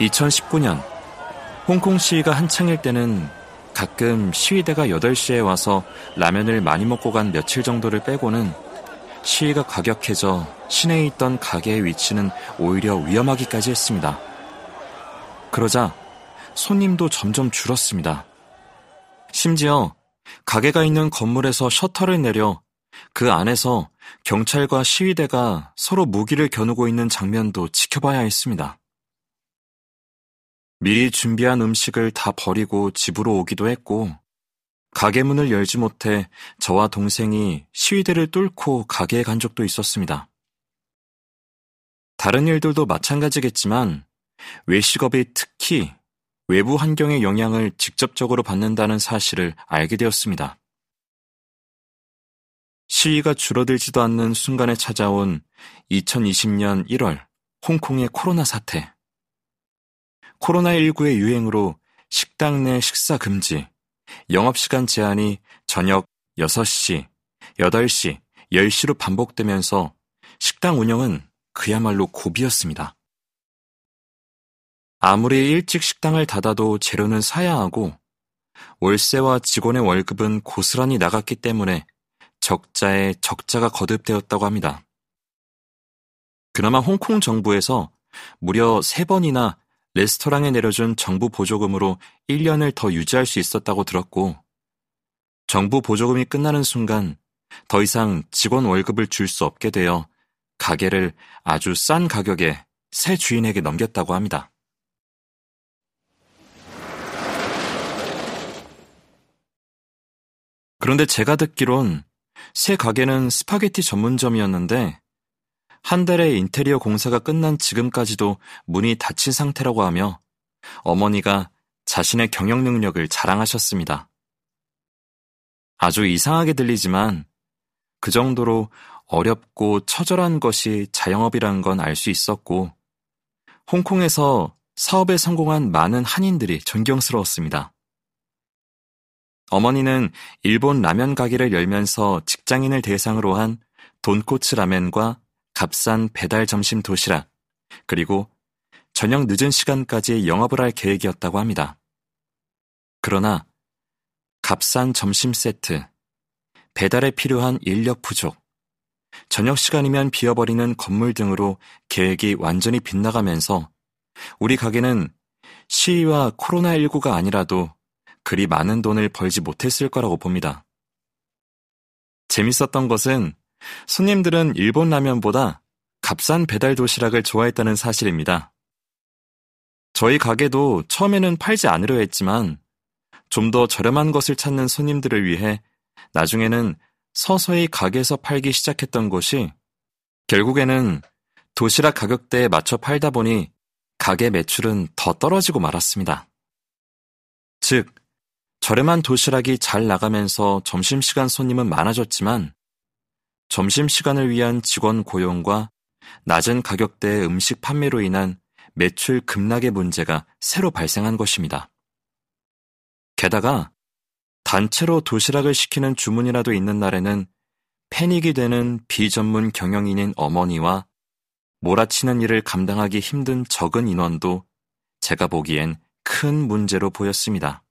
2019년 홍콩 시위가 한창일 때는 가끔 시위대가 8시에 와서 라면을 많이 먹고 간 며칠 정도를 빼고는 시위가 과격해져 시내에 있던 가게의 위치는 오히려 위험하기까지 했습니다. 그러자 손님도 점점 줄었습니다. 심지어 가게가 있는 건물에서 셔터를 내려 그 안에서 경찰과 시위대가 서로 무기를 겨누고 있는 장면도 지켜봐야 했습니다. 미리 준비한 음식을 다 버리고 집으로 오기도 했고, 가게 문을 열지 못해 저와 동생이 시위대를 뚫고 가게에 간 적도 있었습니다. 다른 일들도 마찬가지겠지만, 외식업이 특히 외부 환경의 영향을 직접적으로 받는다는 사실을 알게 되었습니다. 시위가 줄어들지도 않는 순간에 찾아온 2020년 1월 홍콩의 코로나 사태. 코로나19의 유행으로 식당 내 식사 금지, 영업시간 제한이 저녁 6시, 8시, 10시로 반복되면서 식당 운영은 그야말로 고비였습니다. 아무리 일찍 식당을 닫아도 재료는 사야 하고 월세와 직원의 월급은 고스란히 나갔기 때문에 적자에 적자가 거듭되었다고 합니다. 그나마 홍콩 정부에서 무려 3번이나 레스토랑에 내려준 정부 보조금으로 1년을 더 유지할 수 있었다고 들었고, 정부 보조금이 끝나는 순간 더 이상 직원 월급을 줄 수 없게 되어 가게를 아주 싼 가격에 새 주인에게 넘겼다고 합니다. 그런데 제가 듣기론 새 가게는 스파게티 전문점이었는데 한 달의 인테리어 공사가 끝난 지금까지도 문이 닫힌 상태라고 하며 어머니가 자신의 경영 능력을 자랑하셨습니다. 아주 이상하게 들리지만 그 정도로 어렵고 처절한 것이 자영업이란 건 알 수 있었고 홍콩에서 사업에 성공한 많은 한인들이 존경스러웠습니다. 어머니는 일본 라면 가게를 열면서 직장인을 대상으로 한 돈코츠 라면과 값싼 배달 점심 도시락, 그리고 저녁 늦은 시간까지 영업을 할 계획이었다고 합니다. 그러나 값싼 점심 세트, 배달에 필요한 인력 부족, 저녁 시간이면 비어버리는 건물 등으로 계획이 완전히 빗나가면서 우리 가게는 시위와 코로나19가 아니라도 그리 많은 돈을 벌지 못했을 거라고 봅니다. 재밌었던 것은 손님들은 일본 라면보다 값싼 배달 도시락을 좋아했다는 사실입니다. 저희 가게도 처음에는 팔지 않으려 했지만 좀 더 저렴한 것을 찾는 손님들을 위해 나중에는 서서히 가게에서 팔기 시작했던 것이 결국에는 도시락 가격대에 맞춰 팔다 보니 가게 매출은 더 떨어지고 말았습니다. 즉, 저렴한 도시락이 잘 나가면서 점심시간 손님은 많아졌지만 점심시간을 위한 직원 고용과 낮은 가격대의 음식 판매로 인한 매출 급락의 문제가 새로 발생한 것입니다. 게다가 단체로 도시락을 시키는 주문이라도 있는 날에는 패닉이 되는 비전문 경영인인 어머니와 몰아치는 일을 감당하기 힘든 적은 인원도 제가 보기엔 큰 문제로 보였습니다.